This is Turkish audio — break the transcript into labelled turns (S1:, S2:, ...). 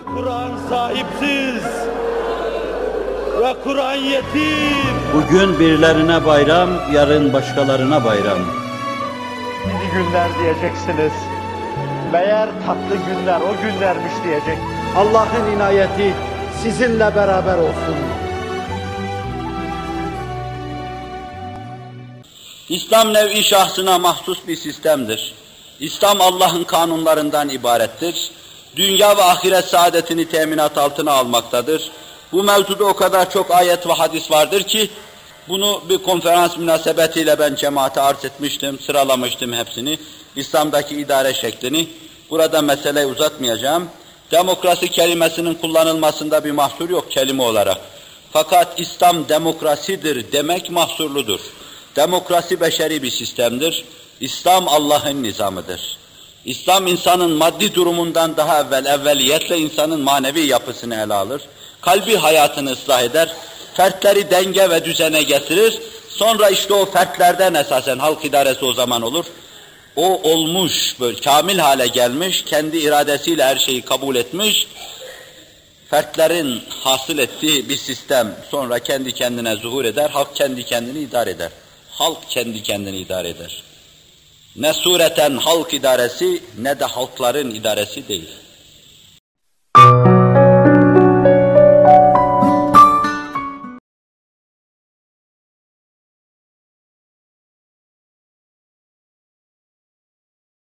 S1: Kur'an sahipsiz ve Kur'an yetim.
S2: Bugün birilerine bayram, yarın başkalarına bayram.
S3: İyi günler diyeceksiniz. Meğer tatlı günler o günlermiş diyecek.
S4: Allah'ın inayeti sizinle beraber olsun.
S2: İslam nevi şahsına mahsus bir sistemdir. İslam Allah'ın kanunlarından ibarettir. Dünya ve ahiret saadetini teminat altına almaktadır. Bu mevzuda o kadar çok ayet ve hadis vardır ki, bunu bir konferans münasebetiyle ben cemaate arz etmiştim, sıralamıştım hepsini. İslam'daki idare şeklini. Burada meseleyi uzatmayacağım. Demokrasi kelimesinin kullanılmasında bir mahsur yok kelime olarak. Fakat İslam demokrasidir demek mahsurludur. Demokrasi beşeri bir sistemdir. İslam Allah'ın nizamıdır. İslam insanın maddi durumundan daha evvel evveliyetle insanın manevi yapısını ele alır. Kalbi hayatını ıslah eder. Fertleri denge ve düzene getirir. Sonra işte o fertlerden esasen halk idaresi o zaman olur. O olmuş, böyle kamil hale gelmiş, kendi iradesiyle her şeyi kabul etmiş, fertlerin hasıl ettiği bir sistem sonra kendi kendine zuhur eder, halk kendi kendini idare eder. Halk kendi kendini idare eder. Ne sureten halk idaresi ne de halkların idaresi değil.